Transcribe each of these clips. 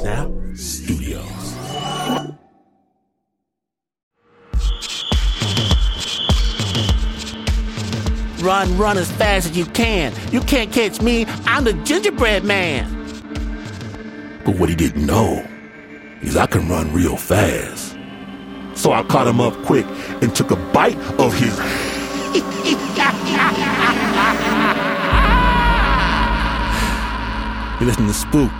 Snap Studios. Run, run as fast as you can. You can't catch me. I'm the gingerbread man. But what he didn't know is I can run real fast. So I caught him up quick and took a bite of his. you listen to Spooked.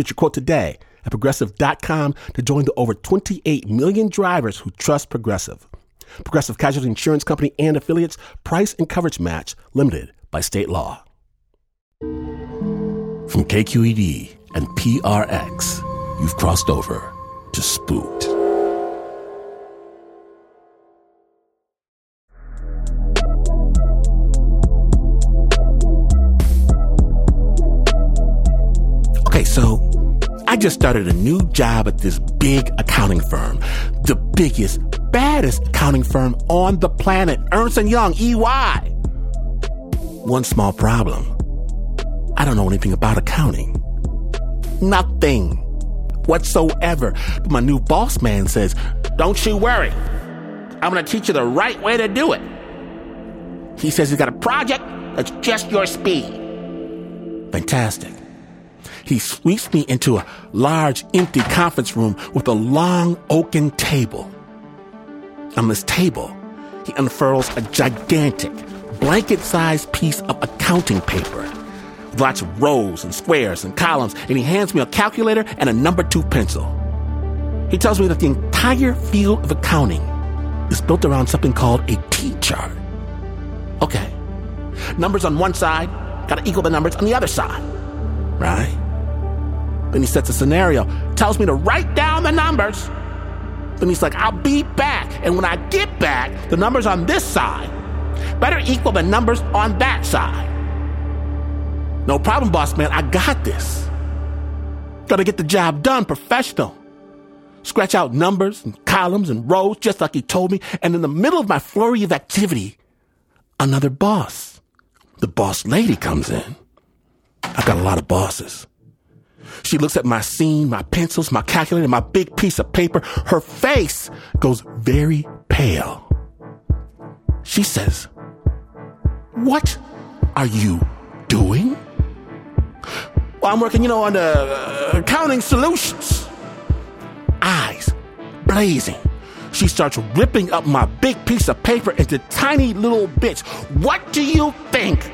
Get your quote today at progressive.com to join the over 28 million drivers who trust Progressive. Progressive Casualty Insurance Company and affiliates, price and coverage match limited by state law. From KQED and PRX, you've crossed over to Spooked. Okay, so I just started a new job at this big accounting firm, the biggest, baddest accounting firm on the planet, Ernst & Young, EY. One small problem. I don't know anything about accounting. Nothing whatsoever. But my new boss man says, don't you worry. I'm going to teach you the right way to do it. He says he's got a project that's just your speed. Fantastic. He sweeps me into a large, empty conference room with a long oaken table. On this table, he unfurls a gigantic, blanket sized piece of accounting paper with lots of rows and squares and columns, and he hands me a calculator and a number two pencil. He tells me that the entire field of accounting is built around something called a T chart. Okay. Numbers on one side gotta equal the numbers on the other side. Right? Then he sets a scenario, tells me to write down the numbers. Then he's like, I'll be back. And when I get back, the numbers on this side better equal the numbers on that side. No problem, boss man. I got this. Gotta get the job done professional. Scratch out numbers and columns and rows just like he told me. And in the middle of my flurry of activity, another boss. The boss lady comes in. I've got a lot of bosses. She looks at my scene, my pencils, my calculator, my big piece of paper. Her face goes very pale. She says, What are you doing? Well, I'm working, you know, on the uh, accounting solutions. Eyes blazing. She starts ripping up my big piece of paper into tiny little bits. What do you think?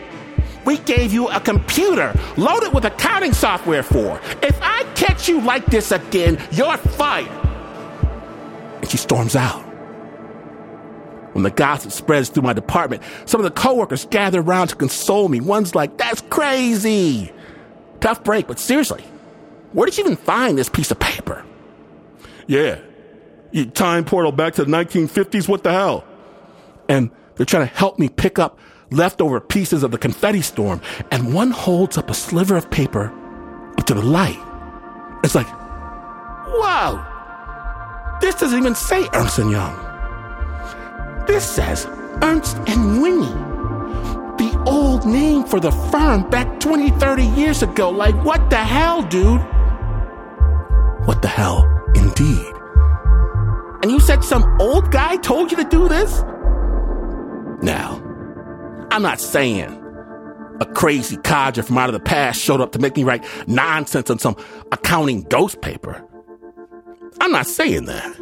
We gave you a computer loaded with accounting software for. If I catch you like this again, you're fired. And she storms out. When the gossip spreads through my department, some of the coworkers gather around to console me. One's like, that's crazy. Tough break, but seriously, where did you even find this piece of paper? Yeah, you time portal back to the 1950s, what the hell? And they're trying to help me pick up leftover pieces of the confetti storm, and one holds up a sliver of paper up to the light. It's like, wow, this doesn't even say Ernst & Young. This says Ernst and Whinney, the old name for the firm back 20, 30 years ago. Like, what the hell, dude? What the hell, indeed. And you said some old guy told you to do this? Now, I'm not saying a crazy codger from out of the past showed up to make me write nonsense on some accounting ghost paper. I'm not saying that.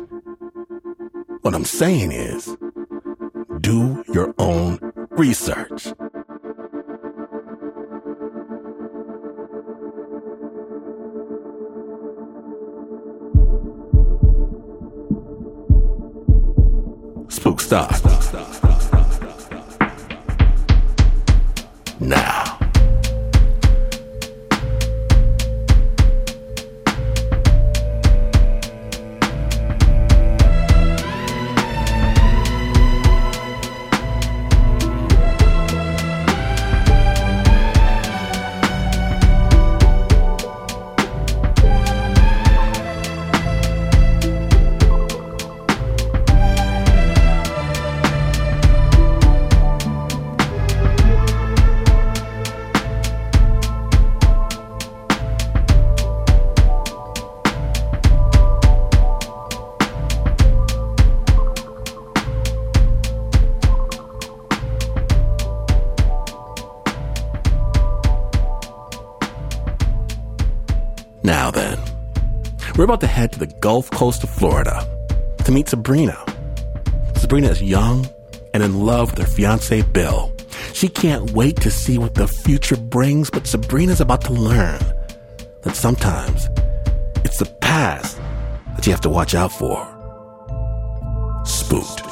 What I'm saying is do your own research. Spook stop. Gulf Coast of Florida to meet Sabrina. Sabrina is young and in love with her fiance Bill. She can't wait to see what the future brings, but Sabrina's about to learn that sometimes it's the past that you have to watch out for. Spooked.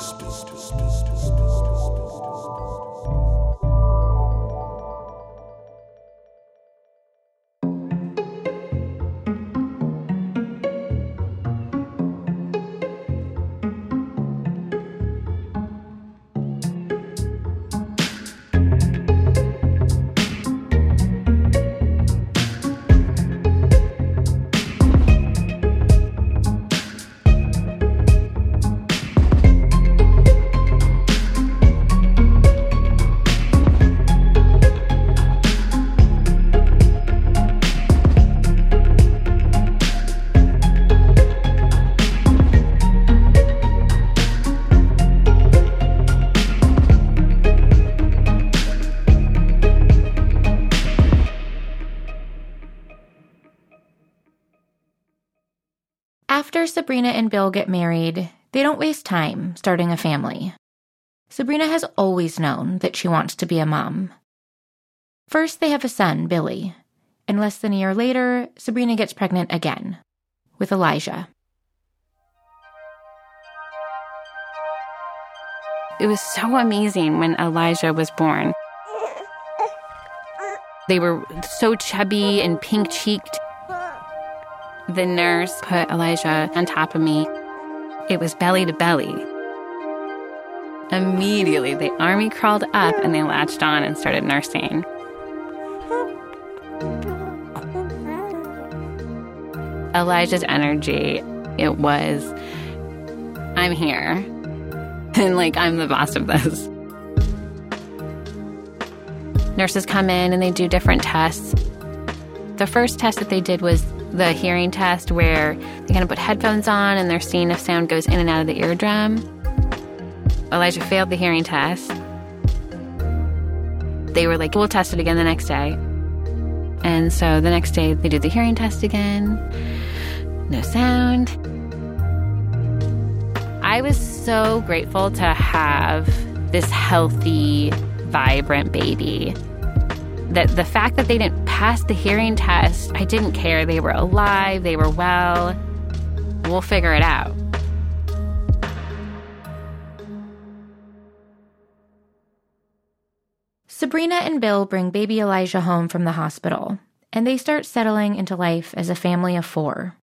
Sabrina and Bill get married, they don't waste time starting a family. Sabrina has always known that she wants to be a mom. First, they have a son, Billy, and less than a year later, Sabrina gets pregnant again with Elijah. It was so amazing when Elijah was born. They were so chubby and pink cheeked. The nurse put Elijah on top of me. It was belly to belly. Immediately, the army crawled up and they latched on and started nursing. Elijah's energy, it was, I'm here. And like, I'm the boss of this. Nurses come in and they do different tests. The first test that they did was the hearing test, where they kind of put headphones on and they're seeing if sound goes in and out of the eardrum. Elijah failed the hearing test. They were like, we'll test it again the next day. And so the next day, they did the hearing test again. No sound. I was so grateful to have this healthy, vibrant baby. That the fact that they didn't pass the hearing test, I didn't care. They were alive, they were well. We'll figure it out. Sabrina and Bill bring baby Elijah home from the hospital, and they start settling into life as a family of four.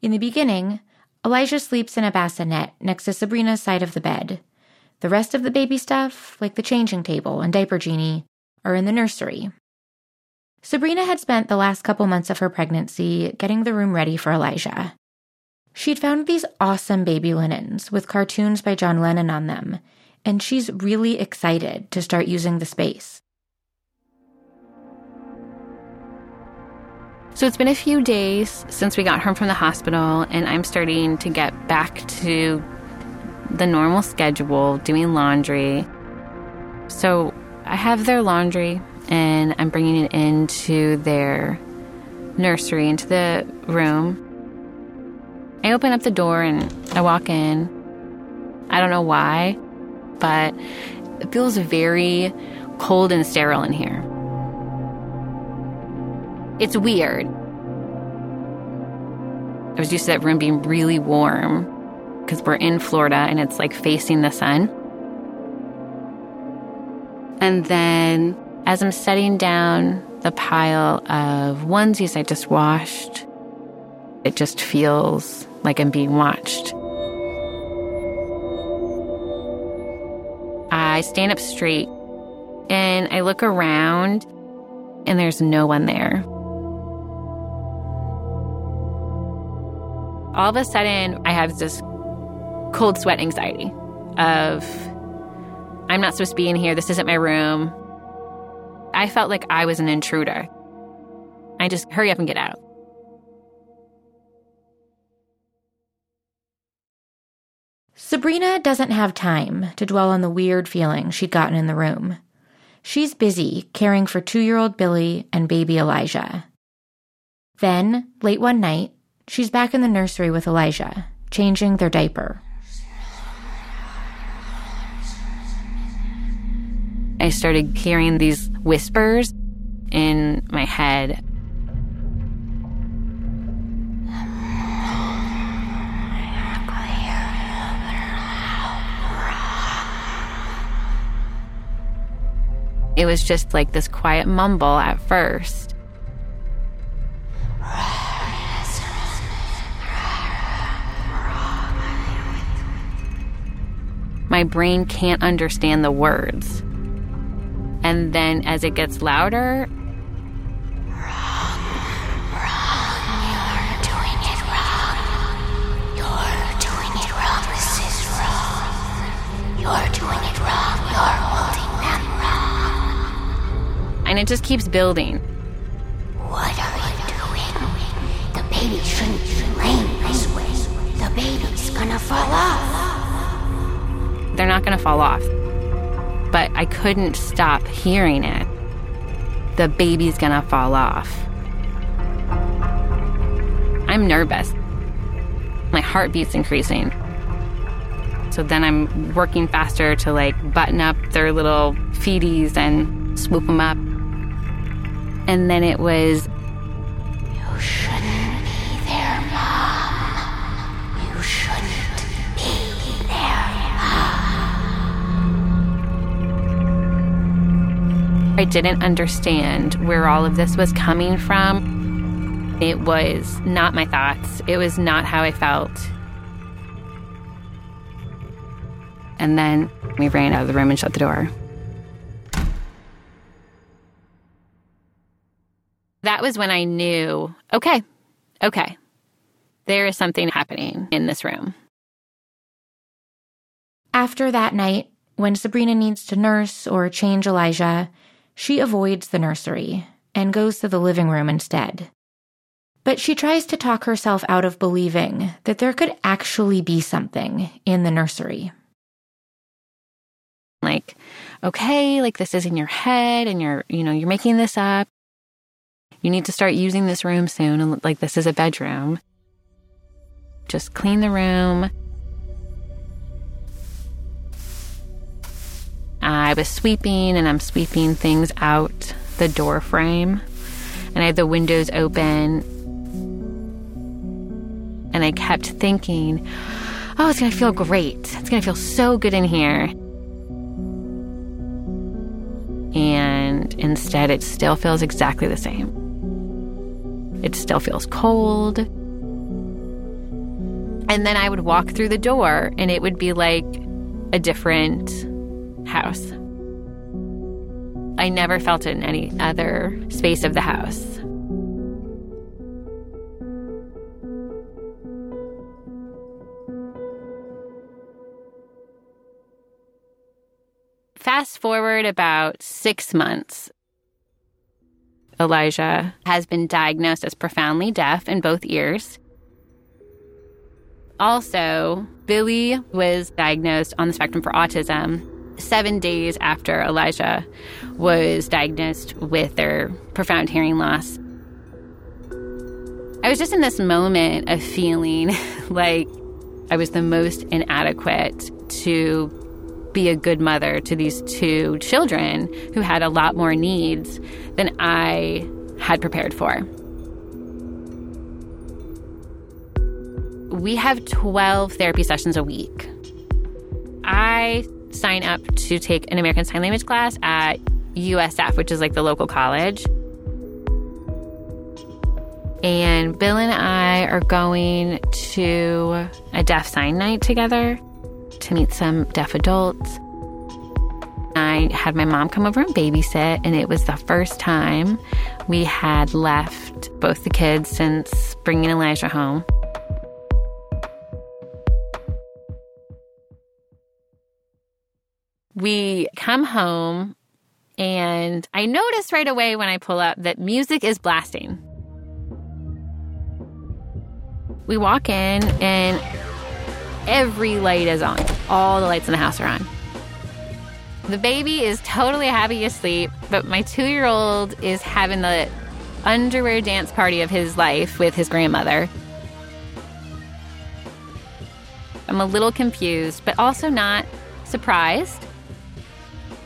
In the beginning, Elijah sleeps in a bassinet next to Sabrina's side of the bed. The rest of the baby stuff, like the changing table and diaper genie, are in the nursery. Sabrina had spent the last couple months of her pregnancy getting the room ready for Elijah. She'd found these awesome baby linens with cartoons by John Lennon on them, and she's really excited to start using the space. So it's been a few days since we got home from the hospital, and I'm starting to get back to the normal schedule, doing laundry. So I have their laundry, and I'm bringing it into their nursery, into the room. I open up the door and I walk in. I don't know why, but it feels very cold and sterile in here. It's weird. I was used to that room being really warm because we're in Florida and it's like facing the sun. And then as I'm setting down the pile of onesies I just washed, it just feels like I'm being watched. I stand up straight and I look around and there's no one there. All of a sudden, I have this cold sweat anxiety of I'm not supposed to be in here. This isn't my room. I felt like I was an intruder. I just hurry up and get out. Sabrina doesn't have time to dwell on the weird feeling she'd gotten in the room. She's busy caring for two year old Billy and baby Elijah. Then, late one night, she's back in the nursery with Elijah, changing their diaper. I started hearing these whispers in my head. It was just like this quiet mumble at first. My brain can't understand the words. And then as it gets louder, and it just keeps building. What are you doing? The baby shouldn't be this way. The baby's gonna fall off. They're not to fall off. I couldn't stop hearing it. The baby's to fall off. I'm nervous. My heartbeat's increasing. So then I'm working faster to like button up their little feeties and swoop them up. And then it was I didn't understand where all of this was coming from. It was not my thoughts. It was not how I felt. And then we ran out of the room and shut the door. That was when I knew okay, okay, there is something happening in this room. After that night, when Sabrina needs to nurse or change Elijah, she avoids the nursery and goes to the living room instead. But she tries to talk herself out of believing that there could actually be something in the nursery. Like, okay, like this is in your head and you're, you know, you're making this up. You need to start using this room soon and like this is a bedroom. Just clean the room. I was sweeping and I'm sweeping things out the door frame. And I had the windows open. And I kept thinking, oh, it's to feel great. It's to feel so good in here. And instead, it still feels exactly the same. It still feels cold. And then I would walk through the door and it would be like a different house. I never felt it in any other space of the house. Fast forward about six months. Elijah has been diagnosed as profoundly deaf in both ears. Also, Billy was diagnosed on the spectrum for autism seven days after Elijah was diagnosed with their profound hearing loss. I was just in this moment of feeling like I was the most inadequate to be a good mother to these two children who had a lot more needs than I had prepared for. We have 12 therapy sessions a week. I sign up to take an American Sign Language class at USF, which is like the local college. And Bill and I are going to a deaf sign night together to meet some deaf adults. I had my mom come over and babysit, and it was the first time we had left both the kids since bringing Elijah home. We come home, and I notice right away when I pull up that music is blasting. We walk in, and every light is on. All the lights in the house are on. The baby is totally happy asleep, but my two year old is having the underwear dance party of his life with his grandmother. I'm a little confused, but also not surprised.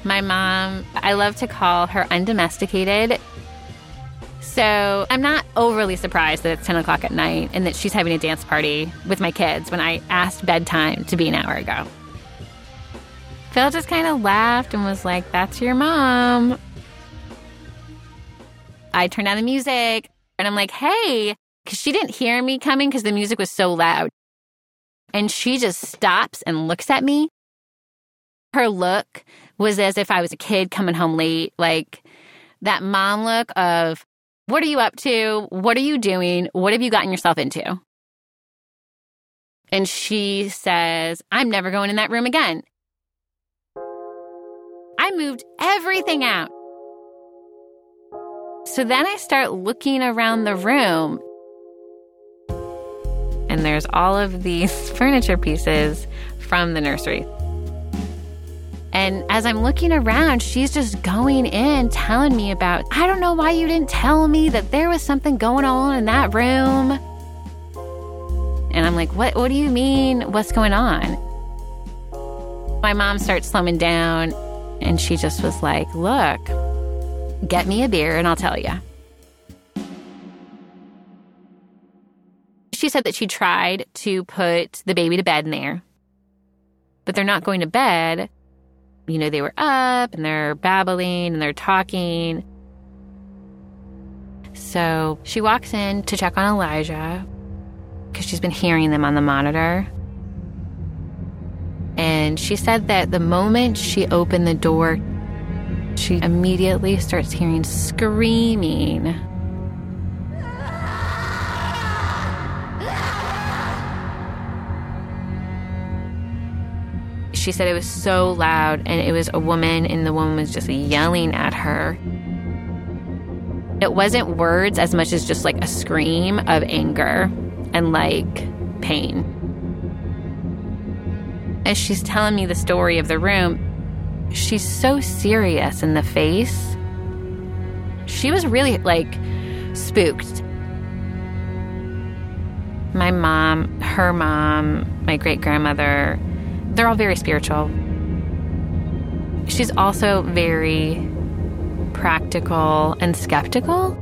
My mom, I love to call her undomesticated. So I'm not overly surprised that it's 10 o'clock at night and that she's having a dance party with my kids when I asked bedtime to be an hour ago. Phil just kind of laughed and was like, That's your mom. I turned down the music and I'm like, Hey, because she didn't hear me coming because the music was so loud. And she just stops and looks at me. Her look was as if I was a kid coming home late, like that mom look of, What are you up to? What are you doing? What have you gotten yourself into? And she says, I'm never going in that room again. I moved everything out. So then I start looking around the room, and there's all of these furniture pieces from the nursery. And as I'm looking around, she's just going in telling me about, I don't know why you didn't tell me that there was something going on in that room. And I'm like, what, what do you mean? What's going on? My mom starts slowing down and she just was like, look, get me a beer and I'll tell you. She said that she tried to put the baby to bed in there, but they're not going to bed. You know, they were up and they're babbling and they're talking. So she walks in to check on Elijah because she's been hearing them on the monitor. And she said that the moment she opened the door, she immediately starts hearing screaming. She said it was so loud and it was a woman, and the woman was just yelling at her. It wasn't words as much as just like a scream of anger and like pain. As she's telling me the story of the room, she's so serious in the face. She was really like spooked. My mom, her mom, my great grandmother, they're all very spiritual. She's also very practical and skeptical.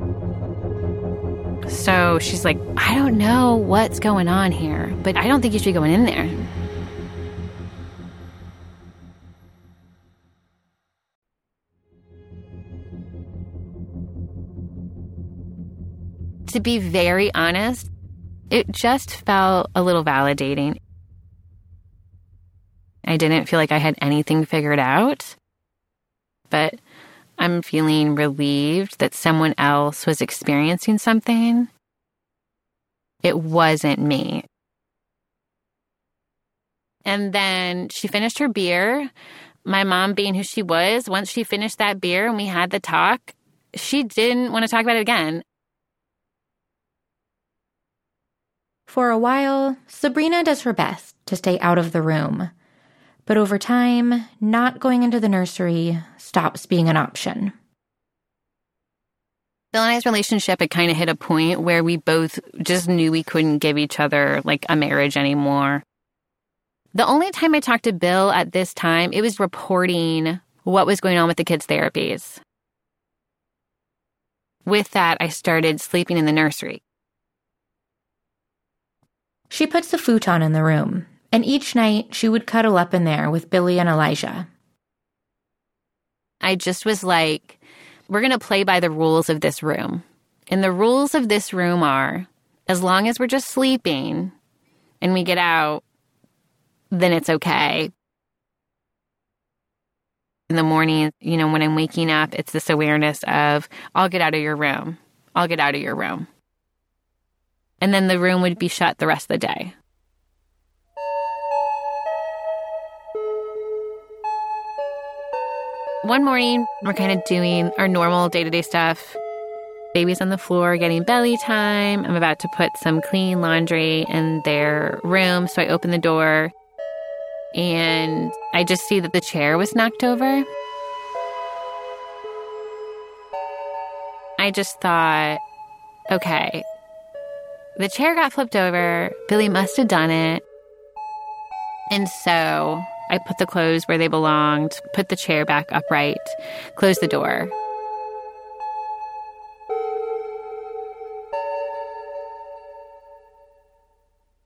So she's like, I don't know what's going on here, but I don't think you should be going in there. To be very honest, it just felt a little validating. I didn't feel like I had anything figured out, but I'm feeling relieved that someone else was experiencing something. It wasn't me. And then she finished her beer. My mom, being who she was, once she finished that beer and we had the talk, she didn't want to talk about it again. For a while, Sabrina does her best to stay out of the room. But over time, not going into the nursery stops being an option. Bill and I's relationship had kind of hit a point where we both just knew we couldn't give each other like a marriage anymore. The only time I talked to Bill at this time, it was reporting what was going on with the kids' therapies. With that, I started sleeping in the nursery. She puts a futon in the room, and each night she would cuddle up in there with Billy and Elijah. I just was like, we're going to play by the rules of this room. And the rules of this room are as long as we're just sleeping and we get out, then it's okay. In the morning, you know, when I'm waking up, it's this awareness of, I'll get out of your room. I'll get out of your room. And then the room would be shut the rest of the day. One morning, we're kind of doing our normal day to day stuff. Baby's on the floor getting belly time. I'm about to put some clean laundry in their room. So I open the door and I just see that the chair was knocked over. I I just thought, okay, the chair got flipped over. Billy must have done it. And so I put the clothes where they belonged, put the chair back upright, closed the door.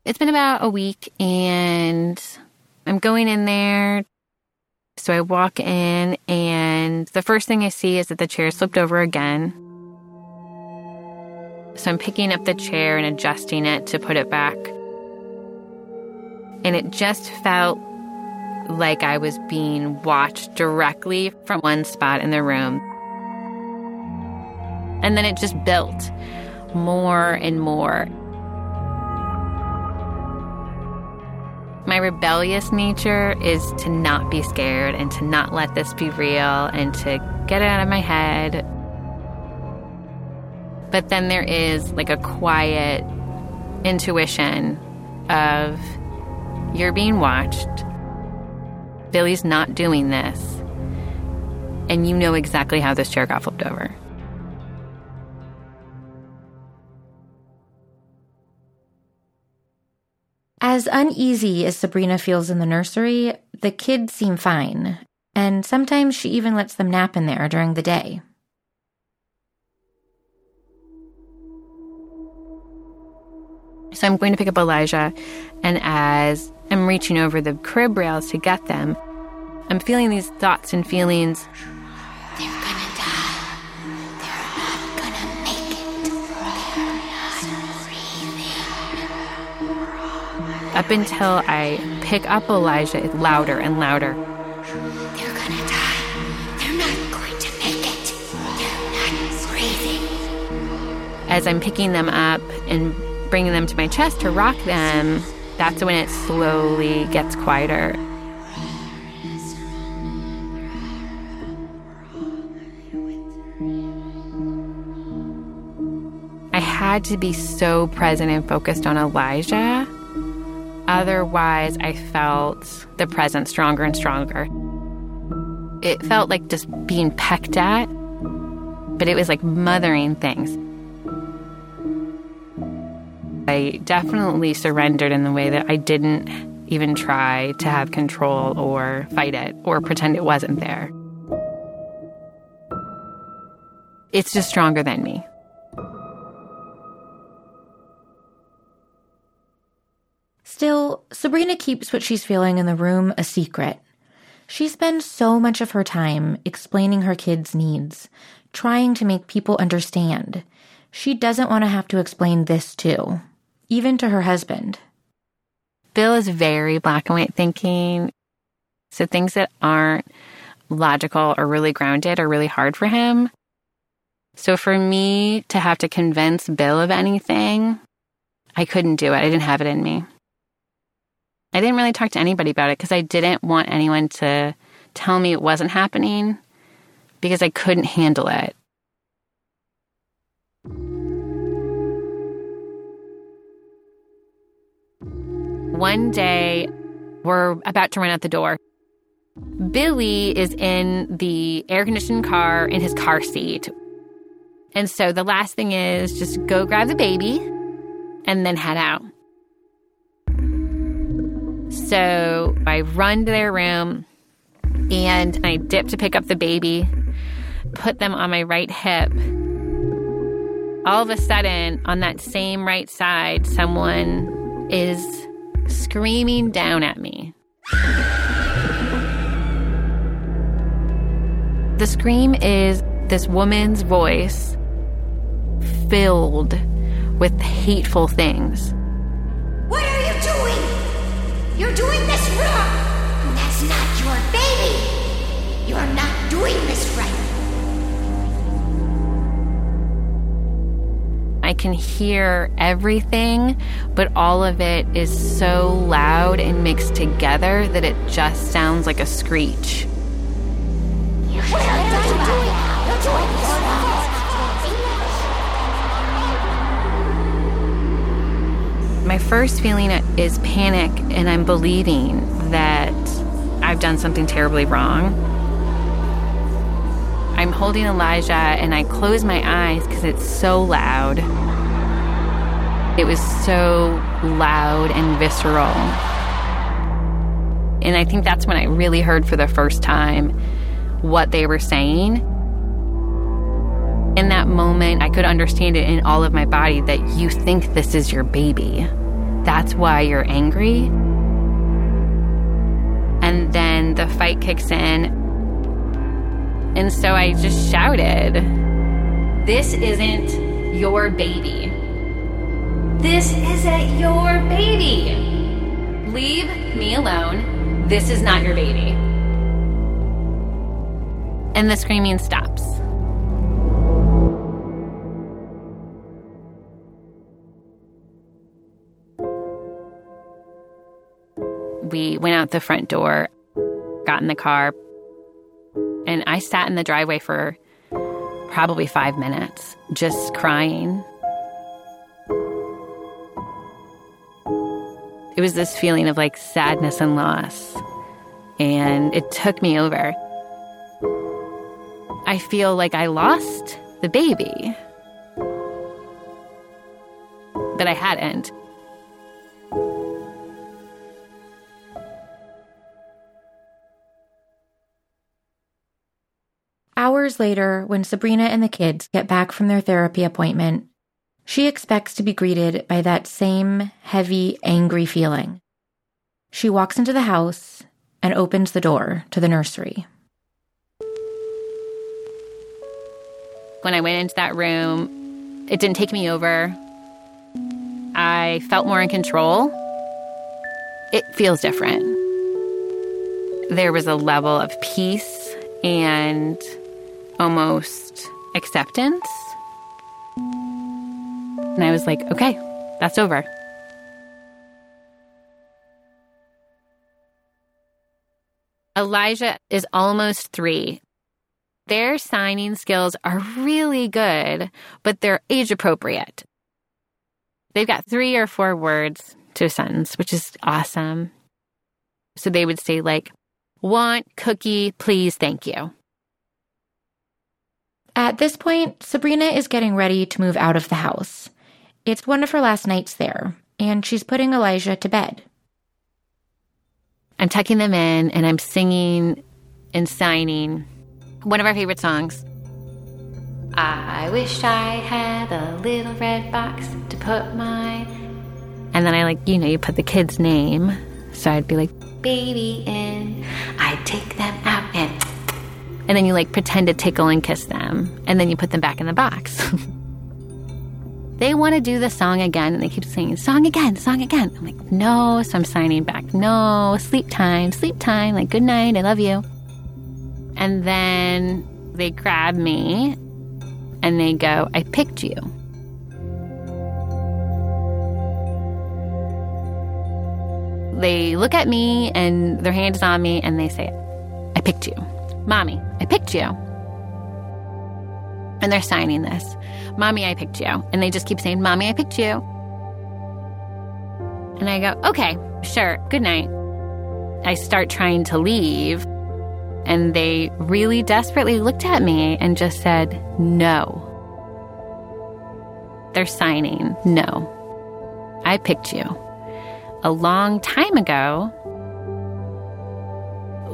It's been about a week and I'm going in there. So I walk in and the first thing I see is that the chair slipped over again. So I'm picking up the chair and adjusting it to put it back. And it just felt like I was being watched directly from one spot in the room. And then it just built more and more. My rebellious nature is to not be scared and to not let this be real and to get it out of my head. But then there is like a quiet intuition of you're being watched. Billy's not doing this. And you know exactly how this chair got flipped over. As uneasy as Sabrina feels in the nursery, the kids seem fine, and sometimes she even lets them nap in there during the day. So I'm going to pick up Elijah, and as I'm reaching over the crib rails to get them, I'm feeling these thoughts and feelings. They're gonna die. They're not gonna make it. They're not breathing. Up until I pick up Elijah, it's louder and louder. They're gonna die. They're not going to make it. They're not breathing. As I'm picking them up and bringing them to my chest to rock them, that's when it slowly gets quieter. I had to be so present and focused on Elijah. Otherwise, I felt the presence stronger and stronger. It felt like just being pecked at, but it was like mothering things. I definitely surrendered in the way that I didn't even try to have control or fight it or pretend it wasn't there. It's just stronger than me. Still, Sabrina keeps what she's feeling in the room a secret. She spends so much of her time explaining her kids' needs, trying to make people understand. She doesn't want to have to explain this too, even to her husband. Bill is very black and white thinking. So things that aren't logical or really grounded are really hard for him. So for me to have to convince Bill of anything, I couldn't do it. I didn't have it in me. I didn't really talk to anybody about it because I didn't want anyone to tell me it wasn't happening because I couldn't handle it. One day, we're about to run out the door. Billy is in the air conditioned car in his car seat. And so the last thing is just go grab the baby and then head out. So I run to their room and I dip to pick up the baby, put them on my right hip. All of a sudden, on that same right side, someone is screaming down at me. The scream is this woman's voice filled with hateful things. What are you doing? You're doing this I can hear everything, but all of it is so loud and mixed together that it just sounds like a screech. My first feeling is panic, and I'm believing that I've done something terribly wrong. I'm holding Elijah and I close my eyes because it's so loud. It was so loud and visceral. And I think that's when I really heard for the first time what they were saying. In that moment, I could understand it in all of my body that you think this is your baby. That's why you're angry. And then the fight kicks in. And so I just shouted, This isn't your baby. This isn't your baby. Leave me alone. This is not your baby. And the screaming stops. We went out the front door, got in the car, and I sat in the driveway for probably five minutes, just crying. It was this feeling of like sadness and loss, and it took me over. I feel like I lost the baby, but I hadn't. Hours later, when Sabrina and the kids get back from their therapy appointment, she expects to be greeted by that same heavy, angry feeling. She walks into the house and opens the door to the nursery. When I went into that room, it didn't take me over. I felt more in control. It feels different. There was a level of peace and almost acceptance. And I was like, okay, that's over. Elijah is almost three. Their signing skills are really good, but they're age appropriate. They've got three or four words to a sentence, which is awesome. So they would say, like, want cookie, please, thank you. At this point, Sabrina is getting ready to move out of the house. It's one of her last nights there, and she's putting Elijah to bed. I'm tucking them in and I'm singing and signing one of our favorite songs. I wish I had a little red box to put my. And then I like, you know, you put the kid's name. So I'd be like, baby in. I'd take them out and. And then you like pretend to tickle and kiss them. And then you put them back in the box. they want to do the song again and they keep saying, song again, song again. I'm like, no. So I'm signing back, no, sleep time, sleep time. Like, good night, I love you. And then they grab me and they go, I picked you. They look at me and their hand is on me and they say, I picked you. Mommy, I picked you. And they're signing this. Mommy, I picked you. And they just keep saying, Mommy, I picked you. And I go, okay, sure, good night. I start trying to leave. And they really desperately looked at me and just said, no. They're signing, no. I picked you. A long time ago,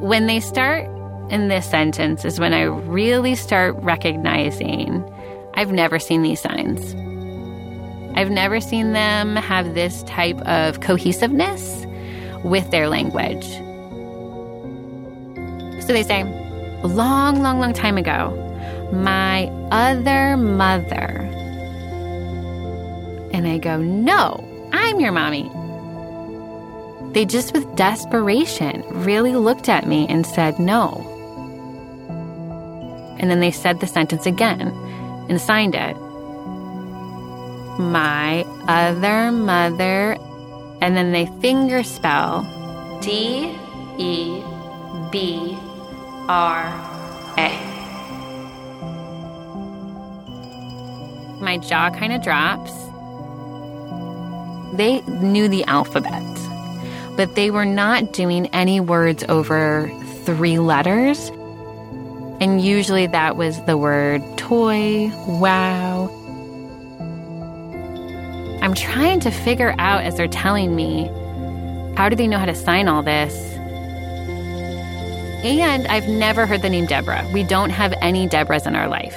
when they start in this sentence is when I really start recognizing I've never seen these signs. I've never seen them have this type of cohesiveness with their language. So they say, long, long, long time ago, my other mother. And I go, no, I'm your mommy. They just, with desperation, really looked at me and said, no. And then they said the sentence again and signed it. My other mother. And then they finger spell D E B R A. My jaw kind of drops. They knew the alphabet, but they were not doing any words over three letters And usually that was the word toy, wow. I'm trying to figure out as they're telling me, how do they know how to sign all this? And I've never heard the name Deborah. We don't have any Deborahs in our life.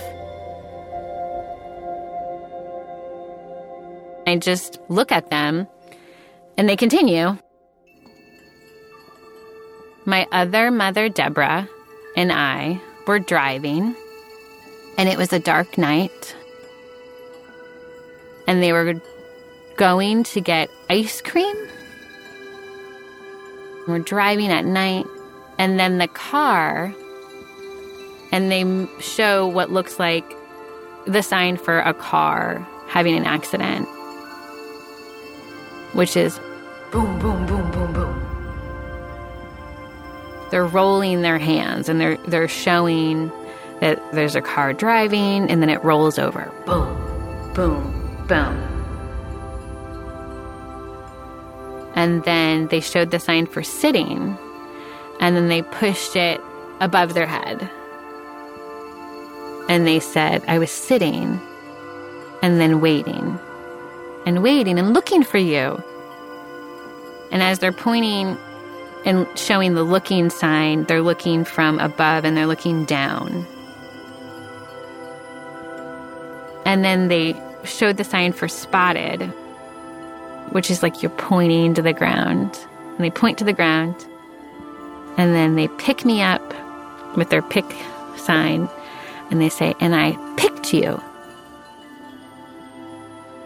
I just look at them and they continue. My other mother, Deborah, and I were driving, and it was a dark night. And they were going to get ice cream. We're driving at night, and then the car, and they show what looks like the sign for a car having an accident, which is boom, boom, boom, they're rolling their hands and they're they're showing that there's a car driving and then it rolls over. Boom, boom, boom. And then they showed the sign for sitting and then they pushed it above their head. And they said, I was sitting and then waiting and waiting and looking for you. And as they're pointing and showing the looking sign, they're looking from above and they're looking down. And then they showed the sign for spotted, which is like you're pointing to the ground. And they point to the ground. And then they pick me up with their pick sign and they say, And I picked you.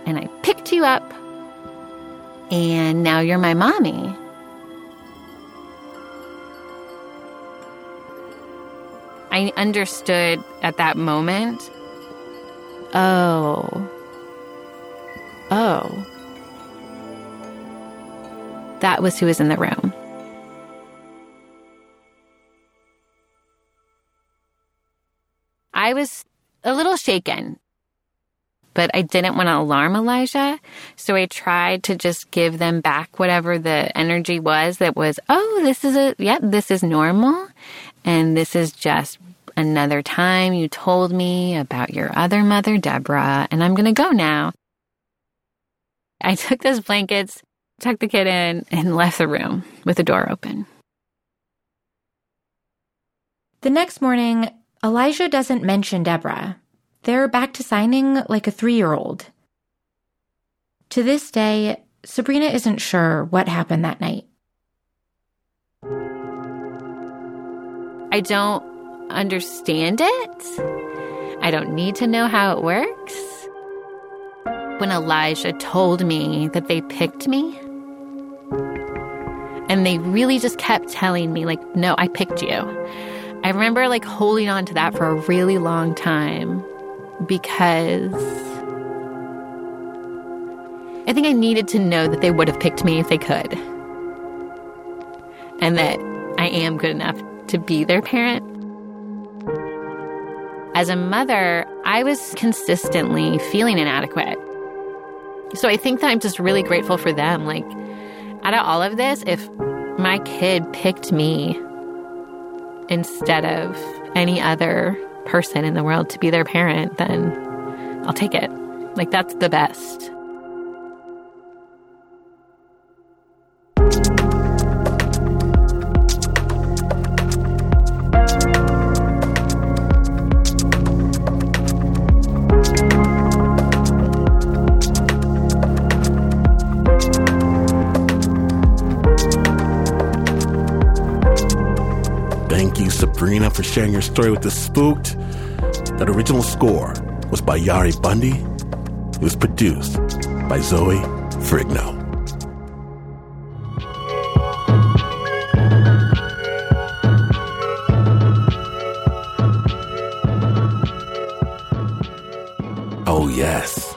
And I picked you up. And now you're my mommy. I understood at that moment oh, oh, that was who was in the room. I was a little shaken, but I didn't want to alarm Elijah. So I tried to just give them back whatever the energy was that was, oh, this is a, yep, this is normal. And this is just another time you told me about your other mother, Deborah, and I'm going to go now. I took those blankets, tucked the kid in, and left the room with the door open. The next morning, Elijah doesn't mention Deborah. They're back to signing like a three year old. To this day, Sabrina isn't sure what happened that night. I don't understand it. I don't need to know how it works. When Elijah told me that they picked me, and they really just kept telling me, like, no, I picked you. I remember like holding on to that for a really long time because I think I needed to know that they would have picked me if they could. And that I am good enough to be their parent. As a mother, I was consistently feeling inadequate. So I think that I'm just really grateful for them. Like, out of all of this, if my kid picked me instead of any other person in the world to be their parent, then I'll take it. Like, that's the best. For sharing your story with the Spooked. That original score was by Yari Bundy. It was produced by Zoe Ferrigno. Oh, yes.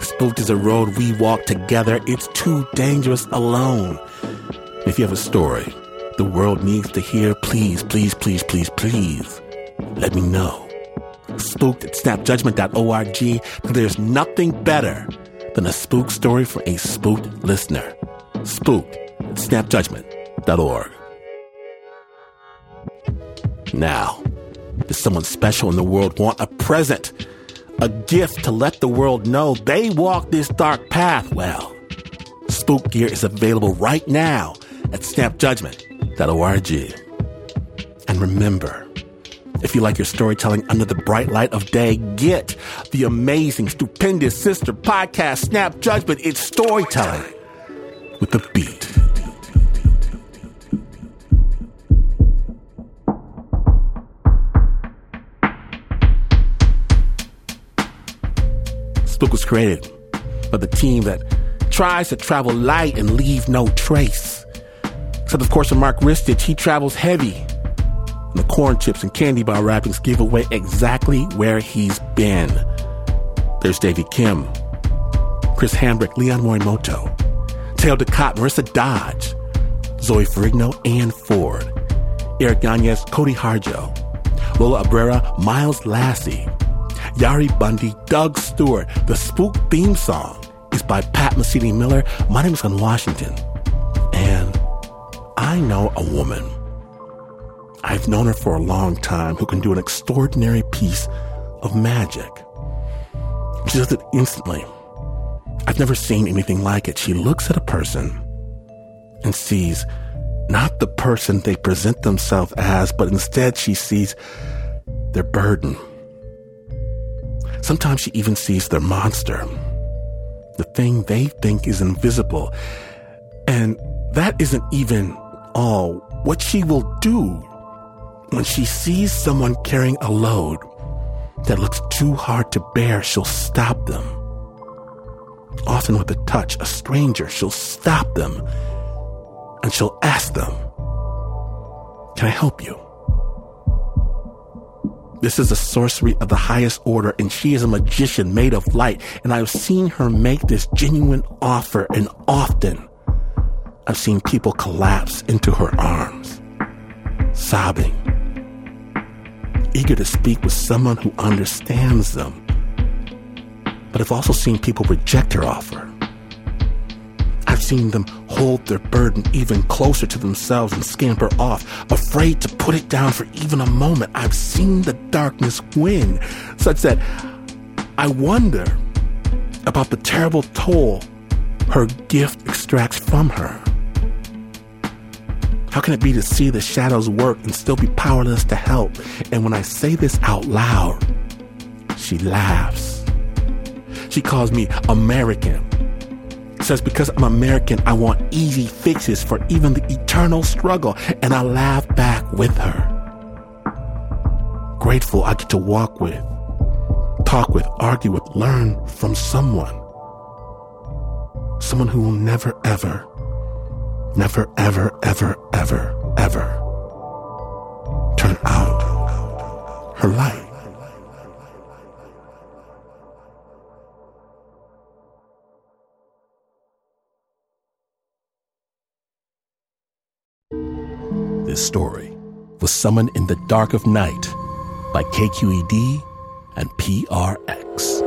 Spooked is a road we walk together. It's too dangerous alone. If you have a story, the world needs to hear, please, please, please, please, please let me know. Spooked at snapjudgment.org. There's nothing better than a spook story for a spooked listener. Spooked at snapjudgment.org. Now, Does someone special in the world want a present? A gift to let the world know they walk this dark path well? Spook gear is available right now at snapjudgment.org. And remember, if you like your storytelling under the bright light of day, get the amazing, stupendous sister podcast, Snap Judgment. It's storytelling with a beat. Spook was created by the team that tries to travel light and leave no trace. Except, of course, for Mark Ristich, he travels heavy. And the corn chips and candy bar wrappings give away exactly where he's been. There's Davy Kim, Chris Hambrick, Leon Morimoto, Teo Ducot, Marissa Dodge, Zoe Ferrigno, Ann Ford, Eric Yanez, Cody Harjo, Lola Abrera, Miles Lassie, Yari Bundy, Doug Stewart. The Spook theme song is by Pat Mesiti Miller. My name is Glynn Washington, I know a woman. I've known her for a long time who can do an extraordinary piece of magic. She does it instantly. I've never seen anything like it. She looks at a person and sees not the person they present themselves as, but instead she sees their burden Sometimes she even sees their monster, the thing they think is invisible. And that isn't even all. What she will do when she sees someone carrying a load that looks too hard to bear, she'll stop them. Often with a touch, a stranger, she'll stop them and she'll ask them, Can I help you? This is a sorcery of the highest order, and she is a magician made of light. And I've seen her make this genuine offer, and often I've seen people collapse into her arms, sobbing, eager to speak with someone who understands them. But I've also seen people reject her offer I've seen them hold their burden even closer to themselves and scamper off, afraid to put it down for even a moment. I've seen the darkness win, such that I wonder about the terrible toll her gift extracts from her. How can it be to see the shadows work and still be powerless to help? And when I say this out loud, she laughs. She calls me American says, Because I'm American, I want easy fixes for even the eternal struggle. And I laugh back with her. Grateful I get to walk with, talk with, argue with, learn from someone. Someone who will never, ever, never, ever, ever, ever, ever turn out her light. This story was summoned in the dark of night by KQED and PRX.